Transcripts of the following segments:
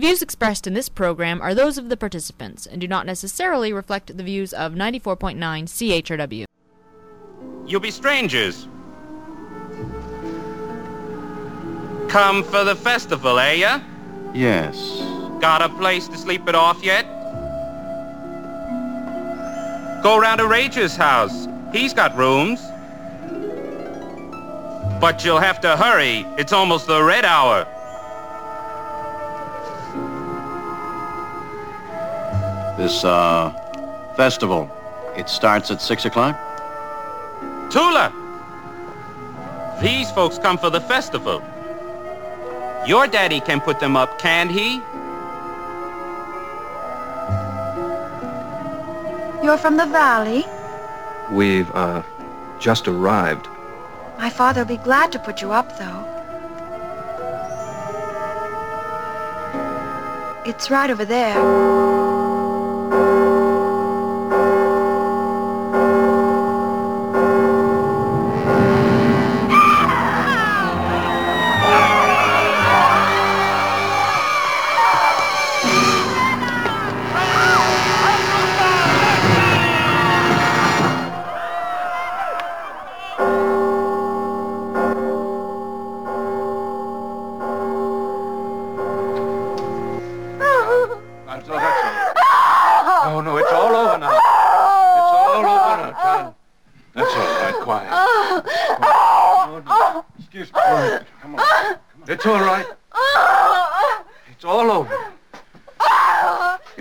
The views expressed in this program are those of the participants and do not necessarily reflect the views of 94.9 CHRW. You'll be strangers. Come for the festival, eh, ya? Yes. Got a place to sleep it off yet? Go round to Reger's house. He's got rooms. But you'll have to hurry. It's almost the red hour. This, uh, festival, it starts at 6 o'clock? Tula! These folks come for the festival. Your daddy can put them up, can't he? You're from the valley? We've, uh, just arrived. My father'll be glad to put you up, though. It's right over there.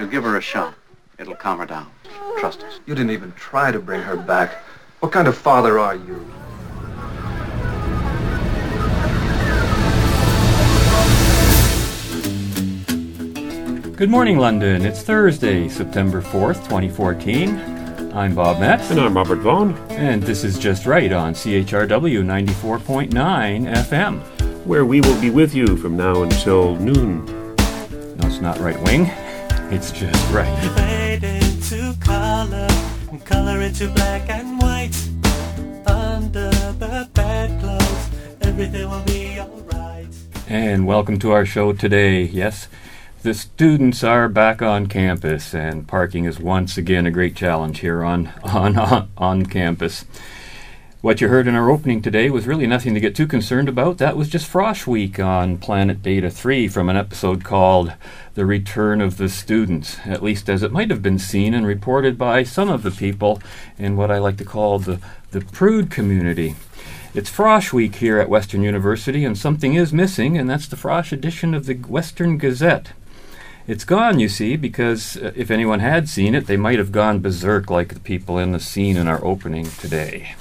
Give her a shot. It'll calm her down. Trust us. You didn't even try to bring her back. What kind of father are you? Good morning, London. It's Thursday, September 4th, 2014. I'm Bob Metz, And I'm Robert Vaughn, and this is Just Right on CHRW 94.9 FM. where we will be with you from now until noon. No, it's not right wing, it's just right. fade into color, and color into black and white. Under the bedclothes, everything will be alright. And welcome to our show today. Yes, the students are back on campus, and parking is once again a great challenge here on, on, on, on campus. What you heard in our opening today was really nothing to get too concerned about. That was just Frosh Week on Planet Beta 3 from an episode called The Return of the Students, at least as it might have been seen and reported by some of the people in what I like to call the, the prude community. It's Frosh Week here at Western University, and something is missing, and that's the Frosh edition of the Western Gazette. It's gone, you see, because uh, if anyone had seen it, they might have gone berserk like the people in the scene in our opening today.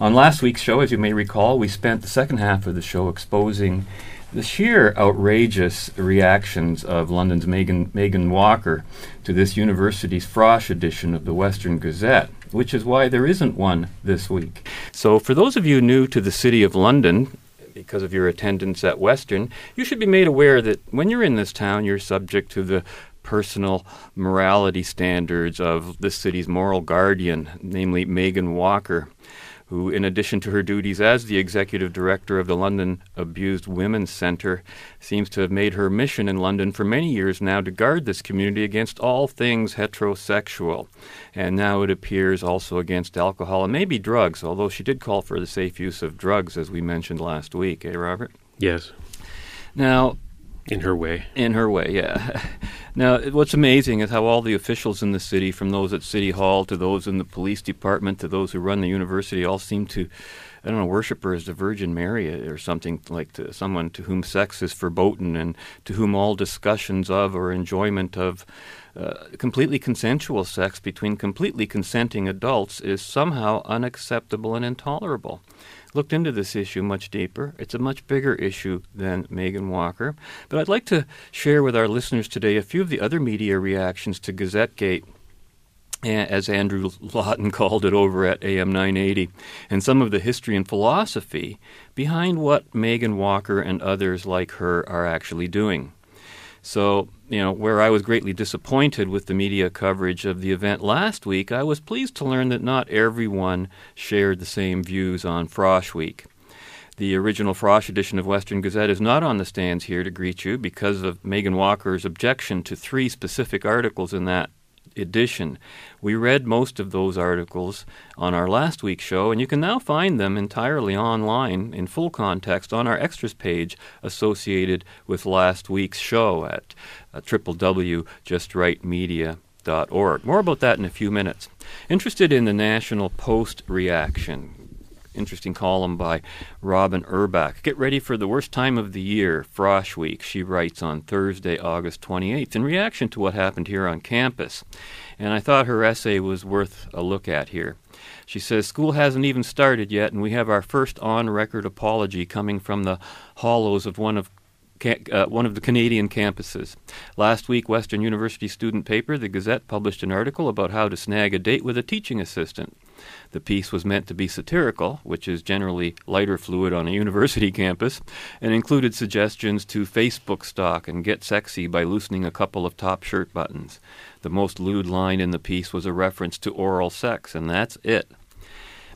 On last week's show, as you may recall, we spent the second half of the show exposing the sheer outrageous reactions of London's Megan, Megan Walker to this university's Frosh edition of the Western Gazette, which is why there isn't one this week. So, for those of you new to the City of London, because of your attendance at Western, you should be made aware that when you're in this town, you're subject to the personal morality standards of the city's moral guardian, namely Megan Walker, who, in addition to her duties as the executive director of the London Abused Women's Centre, seems to have made her mission in London for many years now to guard this community against all things heterosexual. And now it appears also against alcohol and maybe drugs, although she did call for the safe use of drugs, as we mentioned last week, eh, Robert? Yes, Now, in her way. in her way, yeah. now, what's amazing is how all the officials in the city, from those at City Hall to those in the police department to those who run the university, all seem to, I don't know, worship her as the Virgin Mary or something like to someone to whom sex is verboten and to whom all discussions of or enjoyment of uh, completely consensual sex between completely consenting adults is somehow unacceptable and intolerable looked into this issue much deeper. It's a much bigger issue than Megan Walker. But I'd like to share with our listeners today a few of the other media reactions to GazetteGate. As Andrew Lawton called it over at AM 980, and some of the history and philosophy behind what Megan Walker and others like her are actually doing. So, you know, where I was greatly disappointed with the media coverage of the event last week, I was pleased to learn that not everyone shared the same views on Frosh Week. The original Frosh edition of Western Gazette is not on the stands here to greet you because of Megan Walker's objection to three specific articles in that edition. We read most of those articles on our last week's show, and you can now find them entirely online in full context on our extras page associated with last week's show at uh. More about that in a few minutes. Interested in the National Post reaction? Interesting column by Robyn Urback. Get ready for the worst time of the year, Frosh Week, she writes on Thursday, August 28th, in reaction to what happened here on campus. And I thought her essay was worth a look at here. She says, School hasn't even started yet, and we have our first on record apology coming from the hollows of one of uh, one of the Canadian campuses. Last week, Western University student paper, The Gazette, published an article about how to snag a date with a teaching assistant. The piece was meant to be satirical, which is generally lighter fluid on a university campus, and included suggestions to Facebook stalk and get sexy by loosening a couple of top shirt buttons. The most lewd line in the piece was a reference to oral sex, and that's it.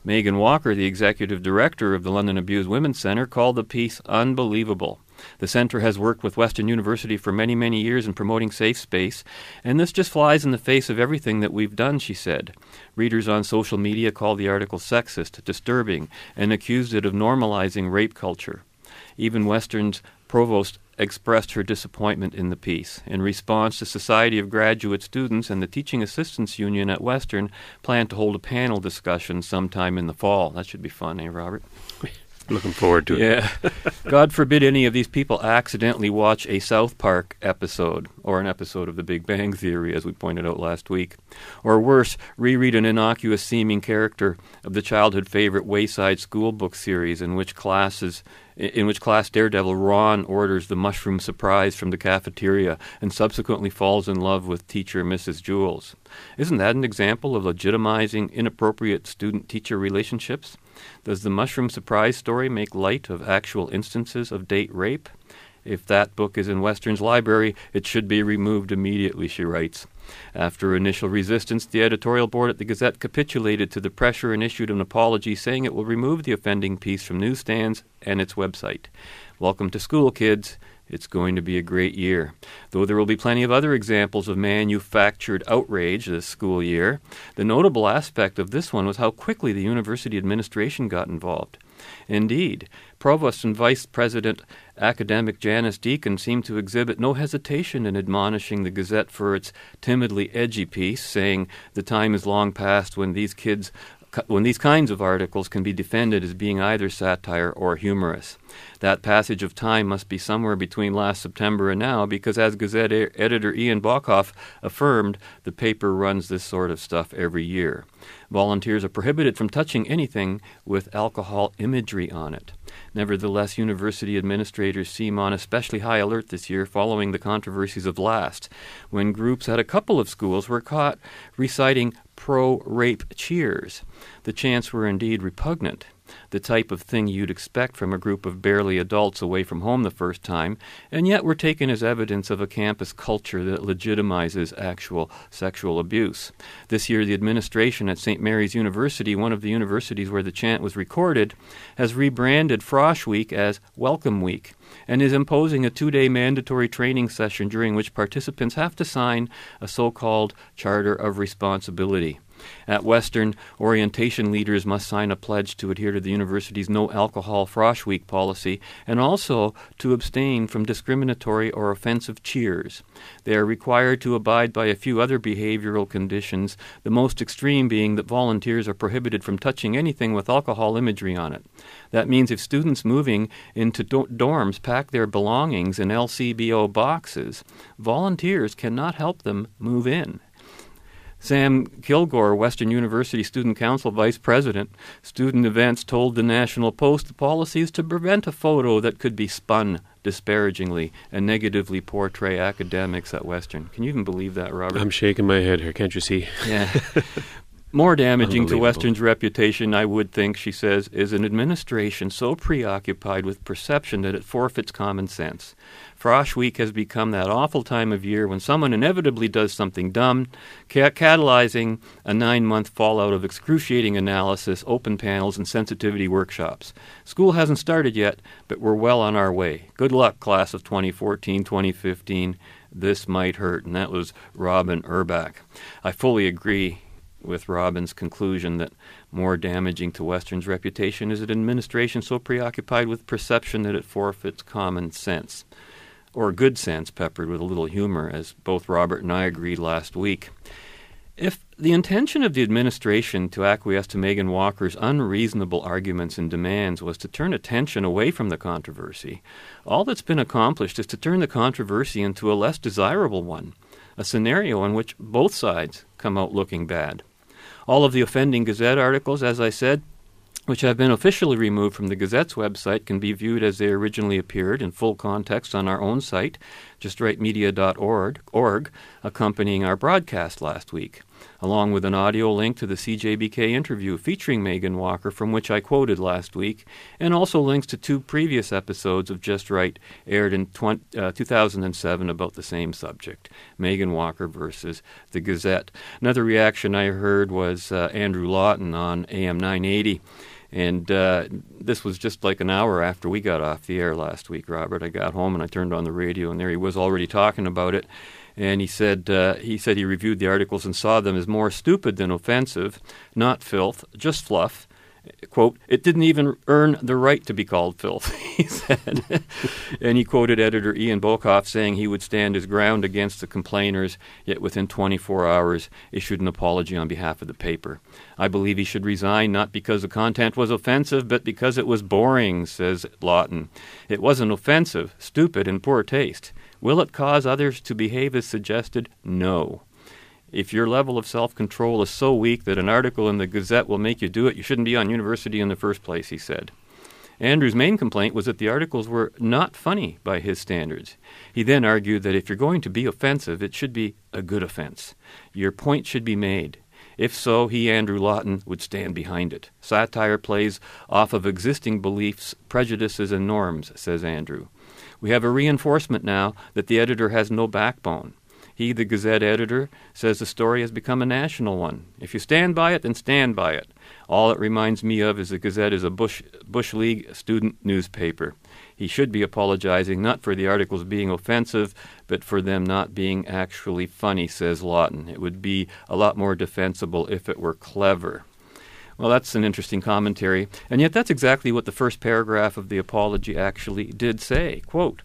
Megan Walker, the executive director of the London Abused Women's Centre, called the piece unbelievable. The center has worked with Western University for many, many years in promoting safe space, and this just flies in the face of everything that we've done, she said. Readers on social media called the article sexist, disturbing, and accused it of normalizing rape culture. Even Western's provost expressed her disappointment in the piece. In response, the Society of Graduate Students and the Teaching Assistants Union at Western plan to hold a panel discussion sometime in the fall. That should be fun, eh, Robert? Looking forward to it. Yeah. God forbid any of these people accidentally watch a South Park episode or an episode of The Big Bang Theory, as we pointed out last week. Or worse, reread an innocuous seeming character of the childhood favorite Wayside School book series in which classes in which class daredevil Ron orders the mushroom surprise from the cafeteria and subsequently falls in love with teacher Mrs. Jewls. Isn't that an example of legitimizing inappropriate student teacher relationships? Does the mushroom surprise story make light of actual instances of date rape? If that book is in Western's library, it should be removed immediately, she writes. After initial resistance, the editorial board at the Gazette capitulated to the pressure and issued an apology saying it will remove the offending piece from newsstands and its website. Welcome to school, kids. It's going to be a great year. Though there will be plenty of other examples of manufactured outrage this school year, the notable aspect of this one was how quickly the university administration got involved. Indeed, Provost and Vice President academic Janice Deakin seemed to exhibit no hesitation in admonishing the Gazette for its timidly edgy piece, saying the time is long past when these kids when these kinds of articles can be defended as being either satire or humorous. That passage of time must be somewhere between last September and now, because as Gazette editor Ian Boekhoff affirmed, the paper runs this sort of stuff every year. Volunteers are prohibited from touching anything with alcohol imagery on it. Nevertheless, university administrators seem on especially high alert this year following the controversies of last, when groups at a couple of schools were caught reciting pro rape cheers. The chants were indeed repugnant, the type of thing you'd expect from a group of barely adults away from home the first time, and yet were taken as evidence of a campus culture that legitimizes actual sexual abuse. This year, the administration at St. Mary's University, one of the universities where the chant was recorded, has rebranded Frosh Week as Welcome Week and is imposing a two day mandatory training session during which participants have to sign a so called Charter of Responsibility. At Western, orientation leaders must sign a pledge to adhere to the university's no alcohol frosh week policy and also to abstain from discriminatory or offensive cheers. They are required to abide by a few other behavioral conditions, the most extreme being that volunteers are prohibited from touching anything with alcohol imagery on it. That means if students moving into do- dorms pack their belongings in LCBO boxes, volunteers cannot help them move in. Sam Kilgore, Western University Student Council Vice President, Student Events told the National Post the policy is to prevent a photo that could be spun disparagingly and negatively portray academics at Western. Can you even believe that, Robert? I'm shaking my head here. Can't you see? Yeah. More damaging to Western's reputation, I would think, she says, is an administration so preoccupied with perception that it forfeits common sense. Frosh Week has become that awful time of year when someone inevitably does something dumb, ca- catalyzing a nine month fallout of excruciating analysis, open panels, and sensitivity workshops. School hasn't started yet, but we're well on our way. Good luck, class of 2014 2015. This might hurt. And that was Robyn Urback. I fully agree with Robyn's conclusion that more damaging to Western's reputation is an administration so preoccupied with perception that it forfeits common sense. Or good sense, peppered with a little humor, as both Robert and I agreed last week. If the intention of the administration to acquiesce to Megan Walker's unreasonable arguments and demands was to turn attention away from the controversy, all that's been accomplished is to turn the controversy into a less desirable one, a scenario in which both sides come out looking bad. All of the offending Gazette articles, as I said, which have been officially removed from the Gazette's website, can be viewed as they originally appeared in full context on our own site, justrightmedia.org, org, accompanying our broadcast last week, along with an audio link to the CJBK interview featuring Megan Walker, from which I quoted last week, and also links to two previous episodes of Just Right aired in 20, uh, 2007 about the same subject Megan Walker versus the Gazette. Another reaction I heard was uh, Andrew Lawton on AM 980. And uh, this was just like an hour after we got off the air last week, Robert. I got home and I turned on the radio, and there he was already talking about it. And he said uh, he said he reviewed the articles and saw them as more stupid than offensive, not filth, just fluff. Quote, it didn't even earn the right to be called filth, he said. and he quoted editor Ian Boekhoff saying he would stand his ground against the complainers, yet within 24 hours issued an apology on behalf of the paper. I believe he should resign not because the content was offensive, but because it was boring, says Lawton. It wasn't offensive, stupid, and poor taste. Will it cause others to behave as suggested? No. If your level of self control is so weak that an article in the Gazette will make you do it, you shouldn't be on university in the first place, he said. Andrew's main complaint was that the articles were not funny by his standards. He then argued that if you're going to be offensive, it should be a good offense. Your point should be made. If so, he, Andrew Lawton, would stand behind it. Satire plays off of existing beliefs, prejudices, and norms, says Andrew. We have a reinforcement now that the editor has no backbone. He, the Gazette editor, says the story has become a national one. If you stand by it, then stand by it. All it reminds me of is the Gazette is a Bush, Bush League student newspaper. He should be apologizing not for the articles being offensive, but for them not being actually funny, says Lawton. It would be a lot more defensible if it were clever. Well, that's an interesting commentary, and yet that's exactly what the first paragraph of the apology actually did say. Quote,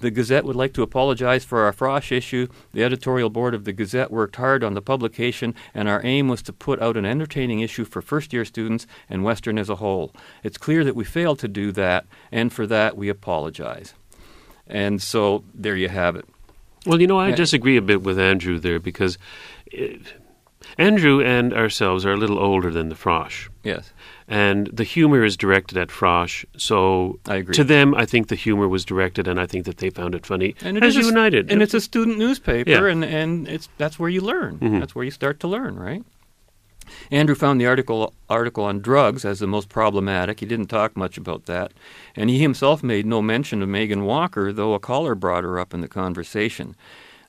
the Gazette would like to apologize for our Frosh issue. The editorial board of the Gazette worked hard on the publication, and our aim was to put out an entertaining issue for first year students and Western as a whole. It's clear that we failed to do that, and for that we apologize. And so there you have it. Well, you know, I disagree a bit with Andrew there because uh, Andrew and ourselves are a little older than the Frosh. Yes. And the humor is directed at Frosh, so I agree. to them, I think the humor was directed, and I think that they found it funny, And it as is a and I did. And it's a student newspaper, Yeah. and, and it's that's where you learn. Mhm. That's where you start to learn, right? Andrew found the article article on drugs as the most problematic. He didn't talk much about that, and he himself made no mention of Megan Walker, though a caller brought her up in the conversation.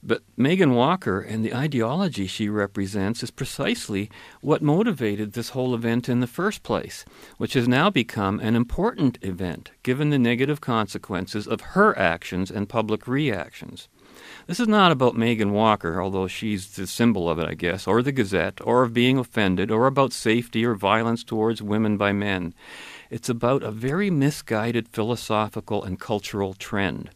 But Megan Walker and the ideology she represents is precisely what motivated this whole event in the first place, which has now become an important event given the negative consequences of her actions and public reactions. This is not about Megan Walker, although she's the symbol of it, I guess, or the Gazette, or of being offended, or about safety or violence towards women by men. It's about a very misguided philosophical and cultural trend,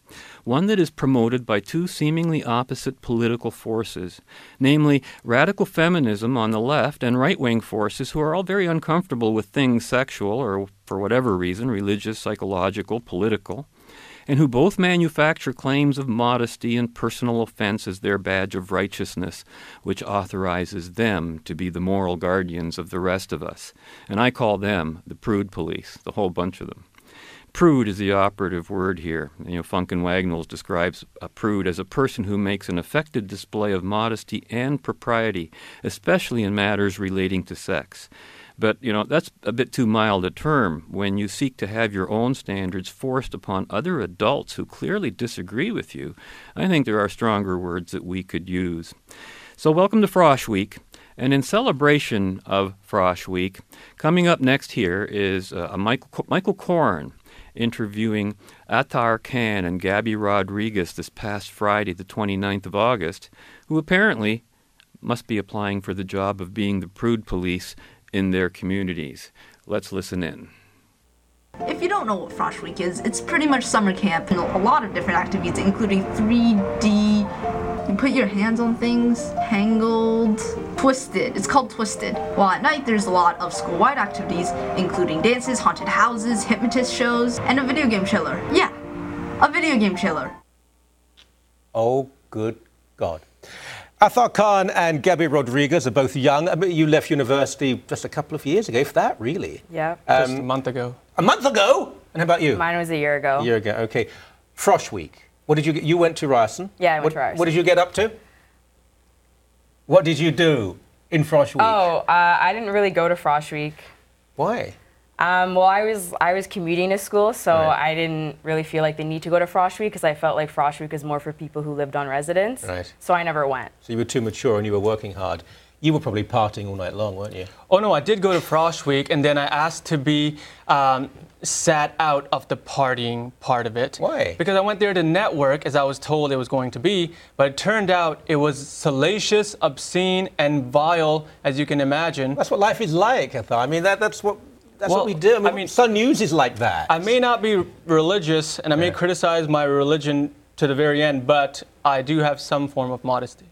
one that is promoted by two seemingly opposite political forces, namely radical feminism on the left and right wing forces who are all very uncomfortable with things sexual or, for whatever reason, religious, psychological, political and who both manufacture claims of modesty and personal offense as their badge of righteousness, which authorizes them to be the moral guardians of the rest of us. And I call them the prude police, the whole bunch of them. Prude is the operative word here. You know, Funk and Wagnalls describes a prude as a person who makes an affected display of modesty and propriety, especially in matters relating to sex. But, you know, that's a bit too mild a term when you seek to have your own standards forced upon other adults who clearly disagree with you. I think there are stronger words that we could use. So, welcome to Frosh Week. And in celebration of Frosh Week, coming up next here is uh, a Michael, Michael Coren interviewing Attar Khan and Gabby Rodriguez this past Friday, the 29th of August, who apparently must be applying for the job of being the prude police in their communities. Let's listen in. If you don't know what Frosh Week is, it's pretty much summer camp and a lot of different activities, including 3D. You put your hands on things, tangled, twisted. It's called twisted. While at night, there's a lot of school-wide activities, including dances, haunted houses, hypnotist shows, and a video game chiller. Yeah, a video game chiller. Oh, good God. Athar Khan and Gabby Rodriguez are both young. I mean, you left university just a couple of years ago, if that, really. Yeah. Um, Just a month ago. A month ago? And how about you? Mine was a year ago. A year ago, okay. Frosh Week. What did you get? You went to Ryerson? Yeah, I went what, to Ryerson. What did you get up to? What did you do in Frosh Week? Oh, uh, I didn't really go to Frosh Week. Why? Um, well, I was I was commuting to school, so Right. I didn't really feel like the need to go to Frosh Week because I felt like Frosh Week is more for people who lived on residence. Right. So I never went. So you were too mature and you were working hard. You were probably partying all night long, weren't you? Oh no, I did go to Frosh Week, and then I asked to be um, sat out of the partying part of it. Why? Because I went there to network, as I was told it was going to be, but it turned out it was salacious, obscene, and vile, as you can imagine. That's what life is like, I thought. I mean, that, that's what that's Well, what we do. I mean, I mean- Sun News is like that. I may not be religious, and I may Yeah. criticize my religion to the very end, but I do have some form of modesty.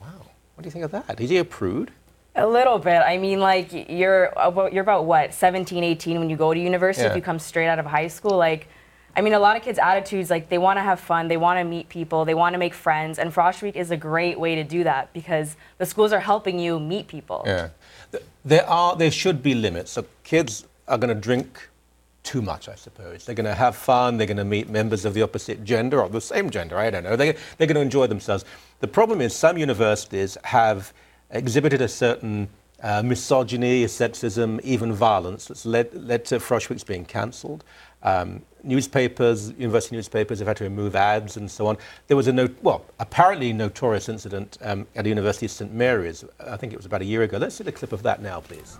wow. What do you think of that? Is he a prude? A little bit. I mean, like you're about you're about what 17, 18 when you go to university. Yeah. If you come straight out of high school, like. I mean, a lot of kids' attitudes, like they want to have fun, they want to meet people, they want to make friends, and Frosh Week is a great way to do that because the schools are helping you meet people. Yeah. Th- There are, there should be limits. So kids are going to drink too much, I suppose. They're going to have fun. They're going to meet members of the opposite gender or the same gender. I don't know. They, they're going to enjoy themselves. The problem is some universities have exhibited a certain uh, misogyny, sexism, even violence that's led, led to Weeks being cancelled. Um, newspapers, university newspapers have had to remove ads and so on. There was a no, well, apparently notorious incident um, at the University of St Mary's. I think it was about a year ago. Let's see the clip of that now, please.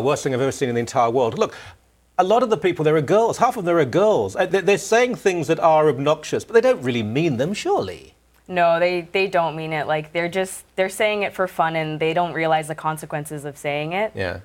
Worst thing I've ever seen in the entire world. Look, a lot of the people there are girls. Half of them are girls. Uh, they- They're saying things that are obnoxious, but they don't really mean them, surely. No, they, they don't mean it. Like they're just they're saying it for fun and they don't realize the consequences of saying it. Yeah.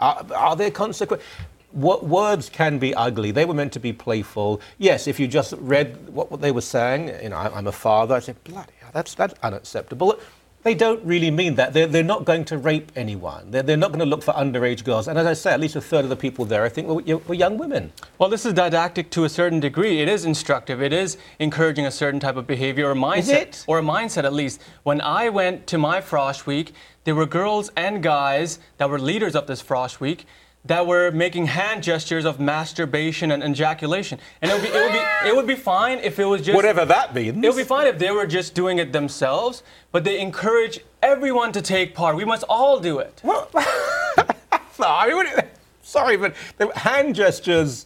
Are, are there consequences? What words can be ugly? They were meant to be playful. Yes, if you just read what, what they were saying, you know, I, I'm a father, I say, bloody hell, that's, that's unacceptable. They don't really mean that. They're, they're not going to rape anyone. They're, they're not going to look for underage girls. And as I say, at least a third of the people there, I think, were, were young women. Well, this is didactic to a certain degree. It is instructive. It is encouraging a certain type of behavior or mindset, it? or a mindset at least. When I went to my Frosh Week, there were girls and guys that were leaders of this Frosh Week that were making hand gestures of masturbation and ejaculation. And it would be, it would be, it would be fine if it was just Whatever that means. It would be fine if they were just doing it themselves, but they encourage everyone to take part. We must all do it. Sorry, what- sorry, but the hand gestures.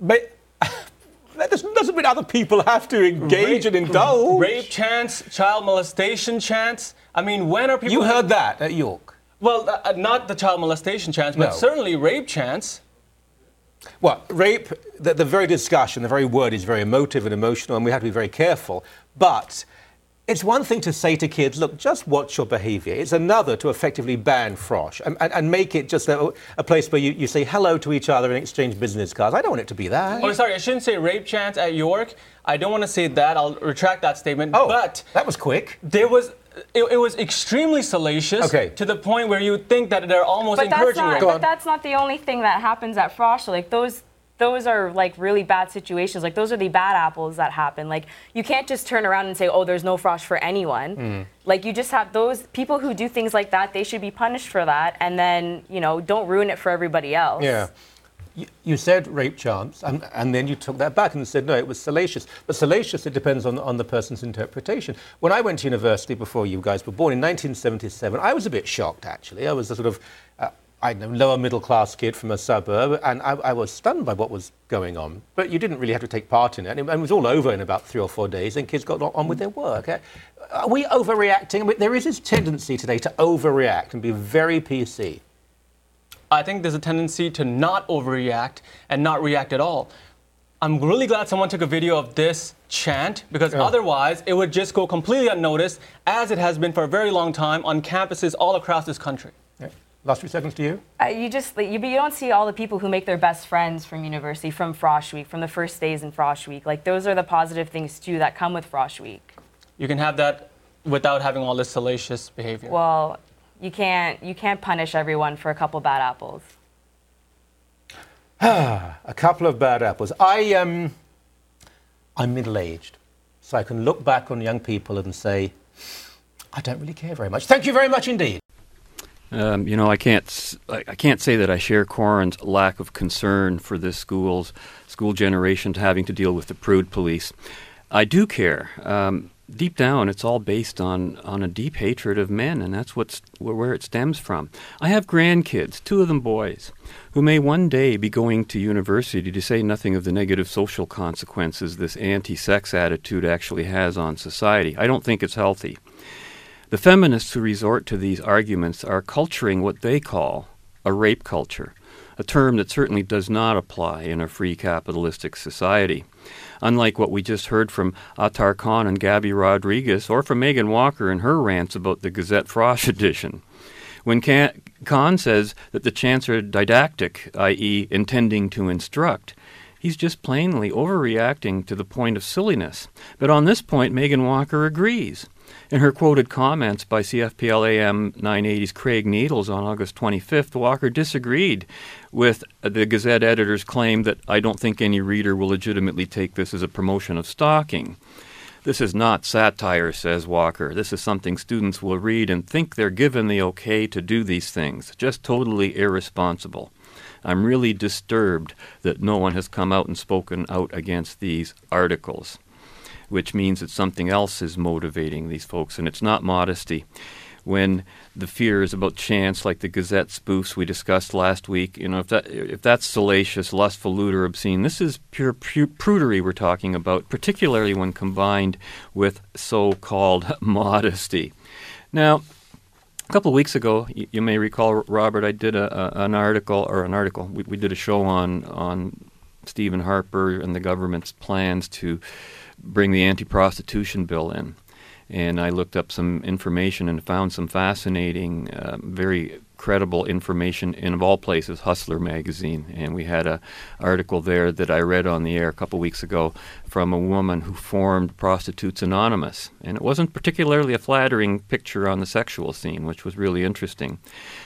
But that doesn't, doesn't mean other people have to engage and indulge. Rape chants, child molestation chants. I mean, when are people? You heard that at York. Well, uh, uh, not the child molestation chance, but No. certainly rape chance. Well, rape, the, the very discussion, the very word is very emotive and emotional, and we have to be very careful. But it's one thing to say to kids, look, just watch your behavior. It's another to effectively ban frosh and, and, and make it just a, a place where you, you say hello to each other and exchange business cards. I don't want it to be that. Oh, sorry, I shouldn't say rape chance at York. I don't want to say that. I'll retract that statement. Oh, but that was quick. There was. It, it was extremely salacious Okay. to the point where you would think that they're almost But that's encouraging not. rape. But that's not the only thing that happens at Frosh. Like those. Those are like really bad situations. Like those are the bad apples that happen. Like you can't just turn around and say, "Oh, there's no frosh for anyone." Mm. Like you just have those people who do things like that. They should be punished for that, and then you know don't ruin it for everybody else. Yeah. You, said rape chants, and, and then you took that back and said, no, it was salacious. But salacious, it depends on, on the person's interpretation. When I went to university before you guys were born in 1977, I was a bit shocked, actually. I was a sort of, uh, I know, lower middle class kid from a suburb, and I, I was stunned by what was going on. But you didn't really have to take part in it. And it, and it was all over in about three or four days, and kids got on with their work. Uh, Are we overreacting? There is this tendency today to overreact and be very PC. I think there's a tendency to not overreact and not react at all. I'm really glad someone took a video of this chant because otherwise it would just go completely unnoticed, as it has been for a very long time on campuses all across this country. Last few seconds to you. Uh, you just you, but you don't see all the people who make their best friends from university, from Frosh Week, from the first days in Frosh Week. Like those are the positive things too that come with Frosh Week. You can have that without having all this salacious behavior. Well, you can't you can't punish everyone for a couple bad apples. a couple of bad apples. I um, I'm middle-aged, so I can look back on young people and say, I don't really care very much. Thank you very much indeed. Um, you know, I can't s- I I can't say that I share Coren's lack of concern for this school's school generation to having to deal with the prude police. I do care. Um, deep down, it's all based on on a deep hatred of men, and that's what's where where it stems from. I have grandkids, two of them boys, who may one day be going to university. To say nothing of the negative social consequences this anti-sex attitude actually has on society. I don't think it's healthy. The feminists who resort to these arguments are culturing what they call a rape culture, a term that certainly does not apply in a free capitalistic society. Unlike what we just heard from Atar Khan and Gabby Rodriguez, or from Megan Walker in her rants about the Gazette Frosh edition. When Khan says that the chants are didactic, i.e., intending to instruct, he's just plainly overreacting to the point of silliness. But on this point, Megan Walker agrees. In her quoted comments by CFPLAM 980's Craig Needles on August 25th, Walker disagreed with the Gazette editor's claim that I don't think any reader will legitimately take this as a promotion of stalking. This is not satire, says Walker. This is something students will read and think they're given the okay to do these things. Just totally irresponsible. I'm really disturbed that no one has come out and spoken out against these articles, which means that something else is motivating these folks, and it's not modesty. When the fear is about chance, like the Gazette spoofs we discussed last week, you know, if that if that's salacious, lustful, lewd, or obscene, this is pure pu- prudery we're talking about, particularly when combined with so-called modesty. Now, a couple of weeks ago, you, you may recall, Robert, I did a, a, an article or an article. We, we did a show on on Stephen Harper and the government's plans to bring the anti-prostitution bill in, and I looked up some information and found some fascinating, uh, very credible information in of all places Hustler magazine, and we had a article there that I read on the air a couple weeks ago from a woman who formed Prostitutes Anonymous, and it wasn't particularly a flattering picture on the sexual scene, which was really interesting.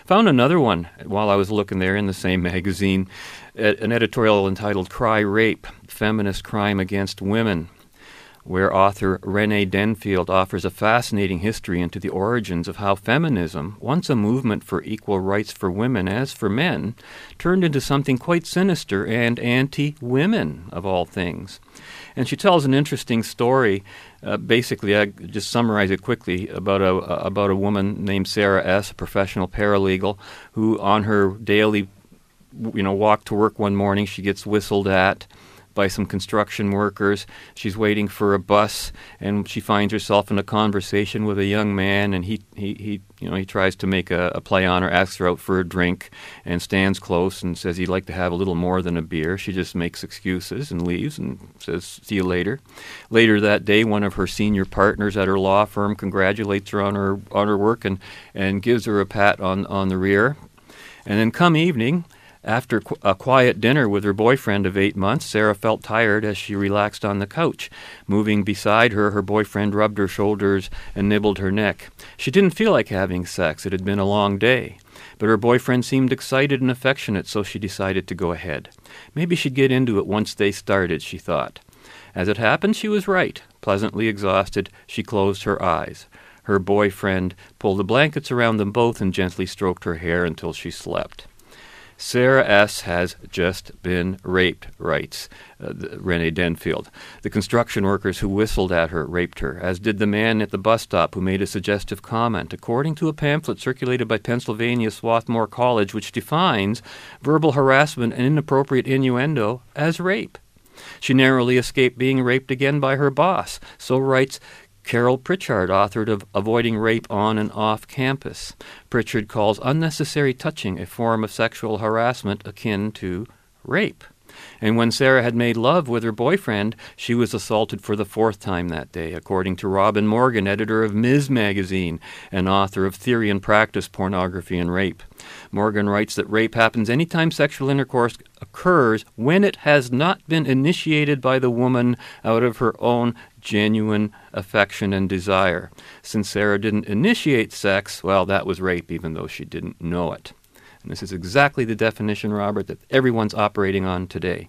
Found another one while I was looking there in the same magazine, an editorial entitled "Cry Rape: Feminist Crime Against Women." Where author Rene Denfeld offers a fascinating history into the origins of how feminism, once a movement for equal rights for women as for men, turned into something quite sinister and anti women, of all things. And she tells an interesting story. Uh, basically, I just summarize it quickly about a about a woman named Sarah S., a professional paralegal, who on her daily, you know, walk to work one morning, she gets whistled at by some construction workers. She's waiting for a bus, and she finds herself in a conversation with a young man, and he, he, he you know, he tries to make a, a play on her, asks her out for a drink, and stands close and says he'd like to have a little more than a beer. She just makes excuses and leaves and says, "See you later." Later that day, one of her senior partners at her law firm congratulates her on her on her work and and gives her a pat on on the rear. And then come evening, after a quiet dinner with her boyfriend of eight months, Sarah felt tired as she relaxed on the couch. Moving beside her, her boyfriend rubbed her shoulders and nibbled her neck. She didn't feel like having sex. It had been a long day. But her boyfriend seemed excited and affectionate, so she decided to go ahead. Maybe she'd get into it once they started, she thought. As it happened, she was right. Pleasantly exhausted, she closed her eyes. Her boyfriend pulled the blankets around them both and gently stroked her hair until she slept. Sarah S. has just been raped, writes uh, Rene Denfeld. The construction workers who whistled at her raped her, as did the man at the bus stop who made a suggestive comment, according to a pamphlet circulated by Pennsylvania Swarthmore College, which defines verbal harassment and inappropriate innuendo as rape. She narrowly escaped being raped again by her boss, so writes Carol Pritchard authored of Avoiding Rape on and Off Campus. Pritchard calls unnecessary touching a form of sexual harassment akin to rape. And when Sarah had made love with her boyfriend, she was assaulted for the fourth time that day, according to Robin Morgan, editor of Ms. Magazine and author of Theory and Practice Pornography and Rape. Morgan writes that rape happens anytime sexual intercourse occurs when it has not been initiated by the woman out of her own genuine affection and desire. Since Sarah didn't initiate sex, well, that was rape, even though she didn't know it. And this is exactly the definition, Robert, that everyone's operating on today.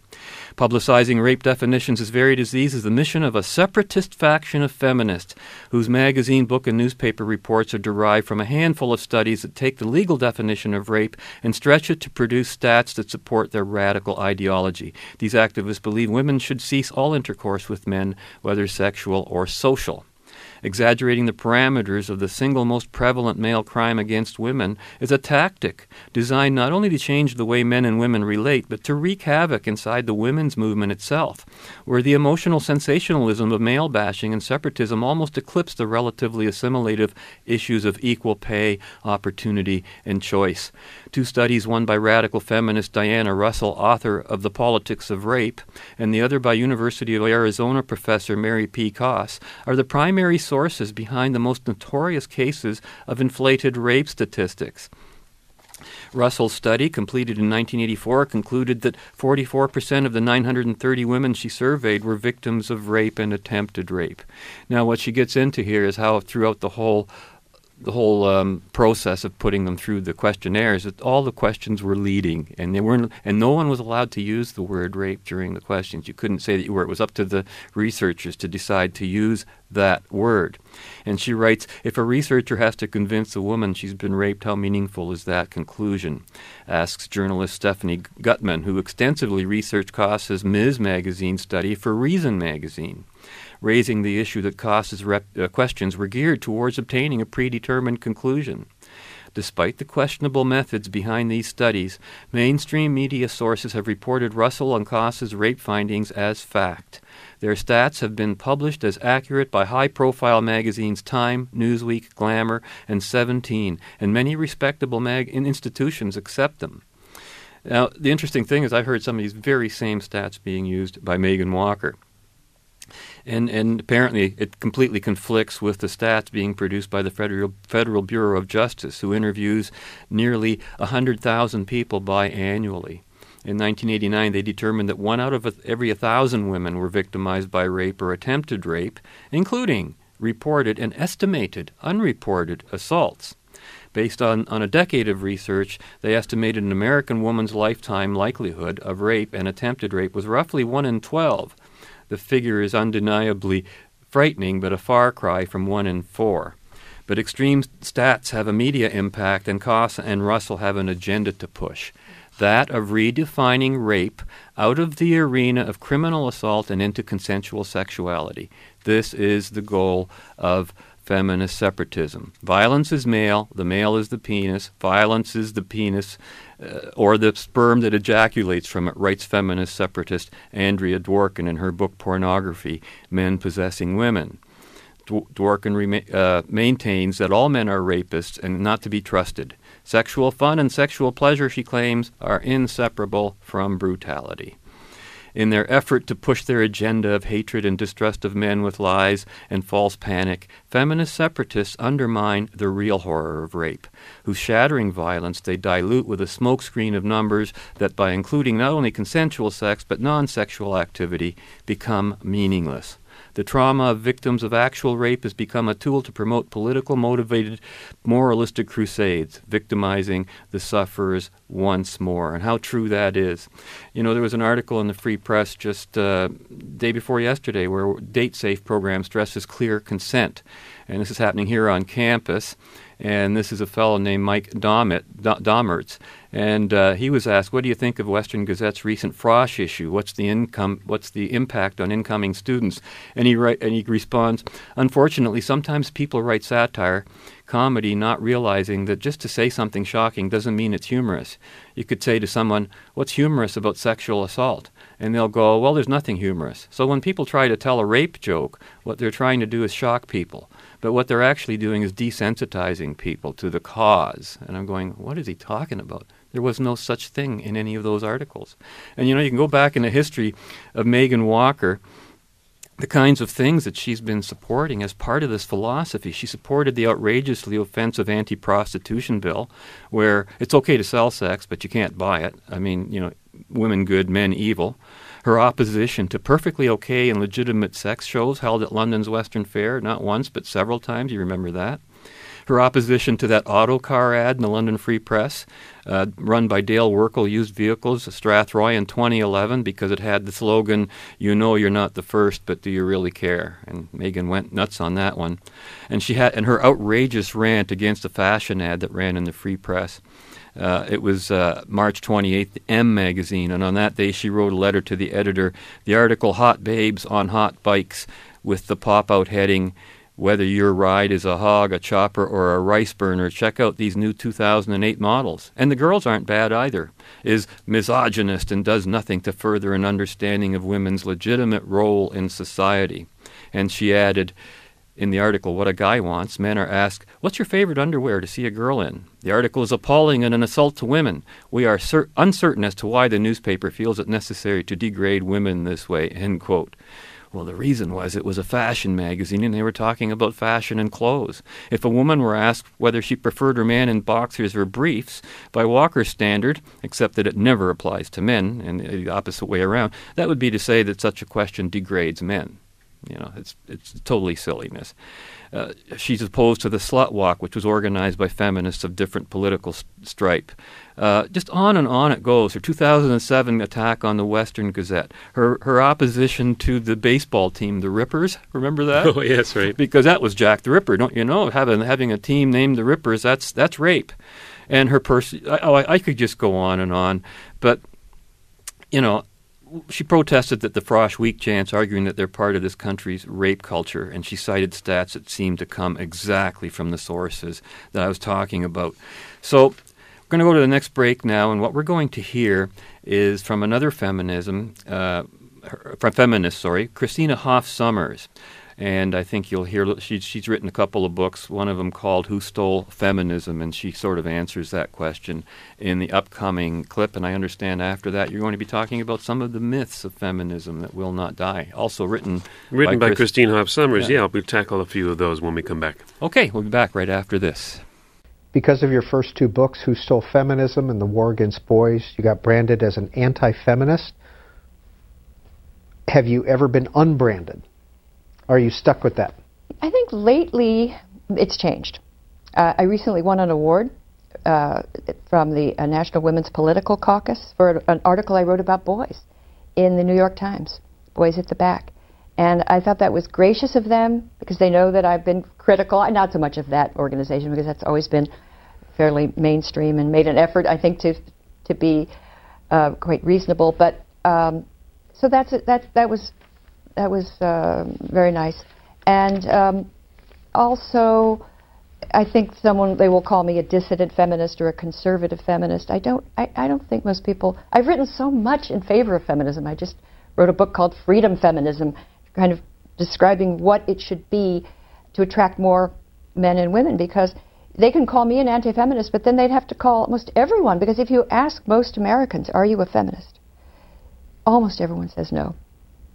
Publicizing rape definitions as varied as these is the mission of a separatist faction of feminists whose magazine, book, and newspaper reports are derived from a handful of studies that take the legal definition of rape and stretch it to produce stats that support their radical ideology. These activists believe women should cease all intercourse with men, whether sexual or social exaggerating the parameters of the single most prevalent male crime against women, is a tactic designed not only to change the way men and women relate, but to wreak havoc inside the women's movement itself, where the emotional sensationalism of male bashing and separatism almost eclipse the relatively assimilative issues of equal pay, opportunity, and choice. Two studies, one by radical feminist Diana Russell, author of The Politics of Rape, and the other by University of Arizona professor Mary P. Koss, are the primary sources behind the most notorious cases of inflated rape statistics. Russell's study, completed in 1984, concluded that 44% of the 930 women she surveyed were victims of rape and attempted rape. Now, what she gets into here is how, throughout the whole the whole um, process of putting them through the questionnaires, that all the questions were leading, and they weren't, and no one was allowed to use the word rape during the questions. You couldn't say that you were. It was up to the researchers to decide to use that word. And she writes, if a researcher has to convince a woman she's been raped, how meaningful is that conclusion? Asks journalist Stephanie Gutmann, who extensively researched Koss's Ms. Magazine study for Reason Magazine raising the issue that Koss's rep- uh, questions were geared towards obtaining a predetermined conclusion. Despite the questionable methods behind these studies, mainstream media sources have reported Russell and Koss's rape findings as fact. Their stats have been published as accurate by high profile magazines Time, Newsweek, Glamour, and 17, and many respectable mag- institutions accept them. Now, the interesting thing is, I've heard some of these very same stats being used by Megan Walker. And, and apparently it completely conflicts with the stats being produced by the Federal, Federal Bureau of Justice, who interviews nearly 100,000 people biannually. In 1989, they determined that one out of every 1,000 women were victimized by rape or attempted rape, including reported and estimated unreported assaults. Based on, on a decade of research, they estimated an American woman's lifetime likelihood of rape and attempted rape was roughly 1 in 12 the figure is undeniably frightening, but a far cry from one in four. But extreme stats have a media impact, and Koss and Russell have an agenda to push that of redefining rape out of the arena of criminal assault and into consensual sexuality. This is the goal of feminist separatism. Violence is male, the male is the penis, violence is the penis uh, or the sperm that ejaculates from it, writes feminist separatist Andrea Dworkin in her book Pornography Men Possessing Women. Dworkin rema- uh, maintains that all men are rapists and not to be trusted. Sexual fun and sexual pleasure, she claims, are inseparable from brutality. In their effort to push their agenda of hatred and distrust of men with lies and false panic, feminist separatists undermine the real horror of rape, whose shattering violence they dilute with a smokescreen of numbers that, by including not only consensual sex but non sexual activity, become meaningless. The trauma of victims of actual rape has become a tool to promote political motivated moralistic crusades, victimizing the sufferers once more. And how true that is. You know, there was an article in the Free Press just uh, day before yesterday where Date Safe program stresses clear consent. And this is happening here on campus and this is a fellow named Mike Domit, Domitrz, and uh, he was asked, "What do you think of Western Gazette's recent Frosh issue? What's the income? What's the impact on incoming students?" And he write, and he responds, "Unfortunately, sometimes people write satire." Comedy, not realizing that just to say something shocking doesn't mean it's humorous. You could say to someone, What's humorous about sexual assault? And they'll go, Well, there's nothing humorous. So when people try to tell a rape joke, what they're trying to do is shock people. But what they're actually doing is desensitizing people to the cause. And I'm going, what is he talking about? There was no such thing in any of those articles. And you know, you can go back in the history of Megan Walker, the kinds of things that she's been supporting as part of this philosophy. She supported the outrageously offensive anti prostitution bill, where it's okay to sell sex, but you can't buy it. I mean, you know, women good, men evil her opposition to perfectly okay and legitimate sex shows held at London's Western Fair, not once but several times. You remember that? Her opposition to that Autocar ad in the London Free Press, uh, run by Dale Werkle Used Vehicles, Strathroy, in 2011, because it had the slogan, You know you're not the first, but do you really care? And Megan went nuts on that one. And she had and her outrageous rant against a fashion ad that ran in the Free Press. Uh, it was uh, March 28th, M magazine, and on that day she wrote a letter to the editor. The article "Hot Babes on Hot Bikes" with the pop-out heading. Whether your ride is a hog, a chopper, or a rice burner, check out these new 2008 models. And the girls aren't bad either. Is misogynist and does nothing to further an understanding of women's legitimate role in society. And she added, in the article What a Guy Wants, men are asked, What's your favorite underwear to see a girl in? The article is appalling and an assault to women. We are cer- uncertain as to why the newspaper feels it necessary to degrade women this way. End quote. Well, the reason was it was a fashion magazine and they were talking about fashion and clothes. If a woman were asked whether she preferred her man in boxers or briefs, by Walker's standard, except that it never applies to men and the opposite way around, that would be to say that such a question degrades men. You know, it's it's totally silliness. Uh, she's opposed to the slut walk, which was organized by feminists of different political stripe. Uh, just on and on it goes. Her 2007 attack on the Western Gazette, her her opposition to the baseball team, the Rippers. Remember that? Oh yes, right. Because that was Jack the Ripper. Don't you know? Having having a team named the Rippers, that's that's rape. And her person. Oh, I, I could just go on and on, but you know, she protested that the Frosh Week chants, arguing that they're part of this country's rape culture, and she cited stats that seemed to come exactly from the sources that I was talking about. So we're going to go to the next break now, and what we're going to hear is from another feminism, uh, from feminist, sorry, Christina Hoff Sommers and I think you'll hear she's she's written a couple of books. One of them called "Who Stole Feminism," and she sort of answers that question in the upcoming clip. And I understand after that you're going to be talking about some of the myths of feminism that will not die. Also written written by, by Christine Hoff Sommers. Yeah. yeah, we'll tackle a few of those when we come back. Okay, we'll be back right after this. Because of your first two books, Who Stole Feminism and The War Against Boys, you got branded as an anti feminist. Have you ever been unbranded? Are you stuck with that? I think lately it's changed. Uh, I recently won an award uh, from the uh, National Women's Political Caucus for an article I wrote about boys in the New York Times, Boys at the Back. And I thought that was gracious of them because they know that I've been critical, not so much of that organization because that's always been fairly mainstream and made an effort, I think, to to be uh, quite reasonable. But um, so that's that that was that was uh, very nice. And um, also, I think someone they will call me a dissident feminist or a conservative feminist. I don't. I, I don't think most people. I've written so much in favor of feminism. I just wrote a book called Freedom Feminism, kind of describing what it should be to attract more men and women because they can call me an anti-feminist, but then they'd have to call almost everyone because if you ask most Americans, "Are you a feminist?" almost everyone says no.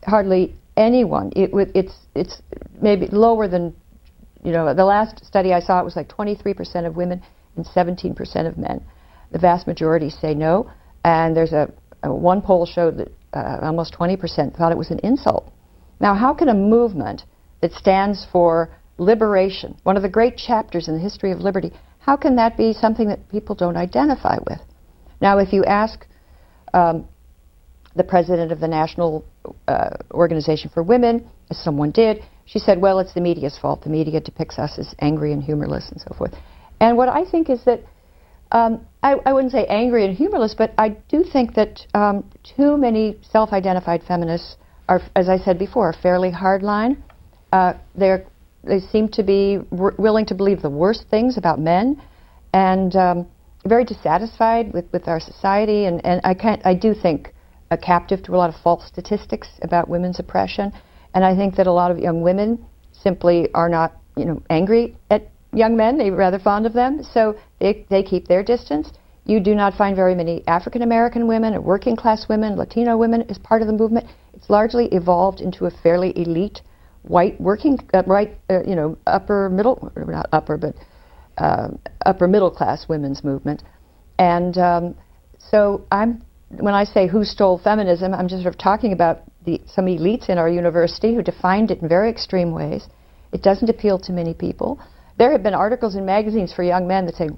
Hardly anyone. It, it's it's maybe lower than you know. The last study I saw it was like 23% of women and 17% of men. The vast majority say no, and there's a, a one poll showed that uh, almost 20% thought it was an insult. Now, how can a movement that stands for liberation, one of the great chapters in the history of liberty, how can that be something that people don't identify with? Now, if you ask um, the president of the National uh, Organization for Women, as someone did, she said, well, it's the media's fault. The media depicts us as angry and humorless and so forth. And what I think is that, um, I, I, wouldn't say angry and humorless, but I do think that um, too many self identified feminists are, as I said before, fairly hardline. Uh, they're, they seem to be w- willing to believe the worst things about men and um, very dissatisfied with, with our society. And, and I, can't, I do think a captive to a lot of false statistics about women's oppression. And I think that a lot of young women simply are not, you know, angry at young men. They're rather fond of them, so they, they keep their distance. You do not find very many African American women or working class women, Latino women as part of the movement. It's largely evolved into a fairly elite white working, uh, right, uh, you know, upper middle, not upper, but uh, upper middle class women's movement. And um, so I'm when I say who stole feminism, I'm just sort of talking about the, some elites in our university who defined it in very extreme ways. It doesn't appeal to many people. There have been articles in magazines for young men that say,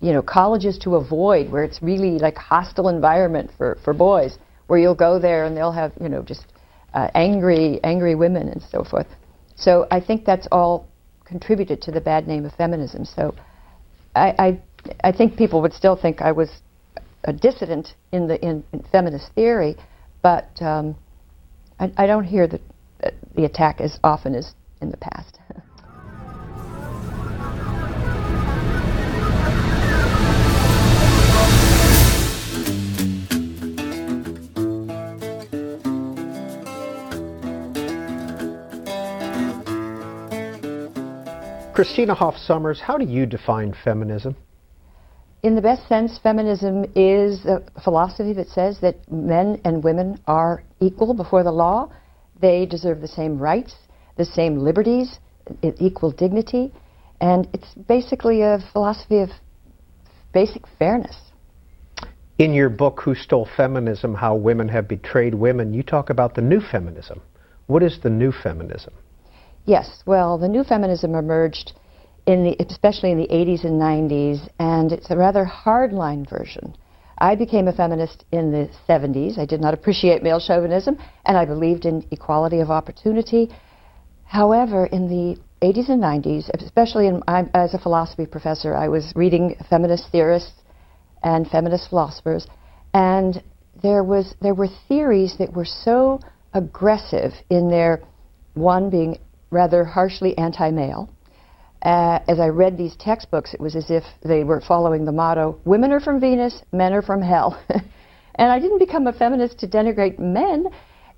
you know, colleges to avoid, where it's really like hostile environment for, for boys, where you'll go there and they'll have, you know, just uh, angry, angry women and so forth. So I think that's all contributed to the bad name of feminism. So I, I, I think people would still think I was a dissident in the in, in feminist theory, but um, I, I, don't hear the, the attack as often as in the past. Christina Hoff Sommers, how do you define feminism? In the best sense, feminism is a philosophy that says that men and women are equal before the law. They deserve the same rights, the same liberties, equal dignity. And it's basically a philosophy of basic fairness. In your book, Who Stole Feminism How Women Have Betrayed Women, you talk about the new feminism. What is the new feminism? Yes, well, the new feminism emerged in the, especially in the 80s and 90s, and it's a rather hardline version. I became a feminist in the 70s. I did not appreciate male chauvinism, and I believed in equality of opportunity. However, in the 80s and 90s, especially in, as a philosophy professor, I was reading feminist theorists and feminist philosophers, and there was there were theories that were so aggressive in their one being rather harshly anti-male, uh, as I read these textbooks, it was as if they were following the motto women are from Venus, men are from hell. and I didn't become a feminist to denigrate men,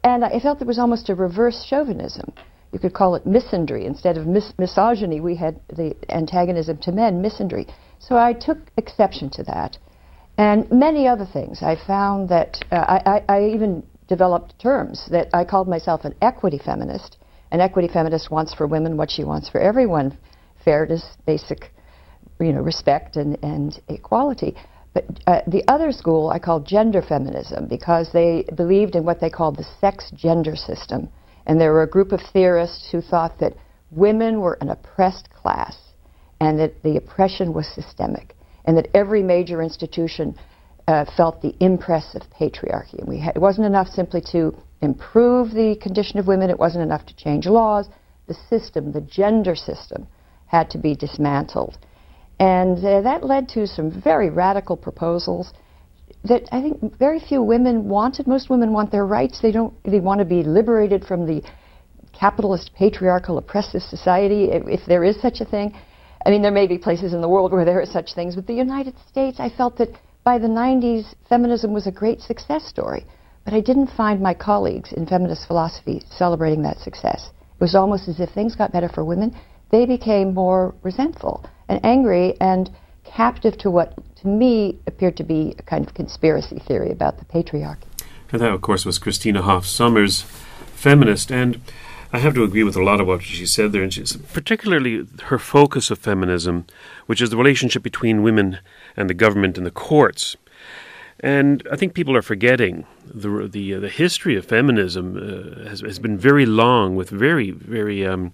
and I felt there was almost a reverse chauvinism. You could call it misandry. Instead of mis- misogyny, we had the antagonism to men, misandry. So I took exception to that. And many other things. I found that uh, I, I, I even developed terms that I called myself an equity feminist. An equity feminist wants for women what she wants for everyone fairness, basic, you know, respect and, and equality. But uh, the other school I called gender feminism because they believed in what they called the sex gender system. And there were a group of theorists who thought that women were an oppressed class and that the oppression was systemic and that every major institution uh, felt the impress of patriarchy. And we had, it wasn't enough simply to improve the condition of women, it wasn't enough to change laws. The system, the gender system, had to be dismantled. And uh, that led to some very radical proposals that I think very few women wanted. Most women want their rights. They don't. They want to be liberated from the capitalist, patriarchal, oppressive society, if, if there is such a thing. I mean, there may be places in the world where there are such things, but the United States, I felt that by the 90s, feminism was a great success story. But I didn't find my colleagues in feminist philosophy celebrating that success. It was almost as if things got better for women. They became more resentful and angry and captive to what, to me, appeared to be a kind of conspiracy theory about the patriarchy. And that, of course, was Christina Hoff Sommers, feminist. And I have to agree with a lot of what she said there, and she's particularly her focus of feminism, which is the relationship between women and the government and the courts. And I think people are forgetting the the uh, the history of feminism uh, has has been very long with very very um,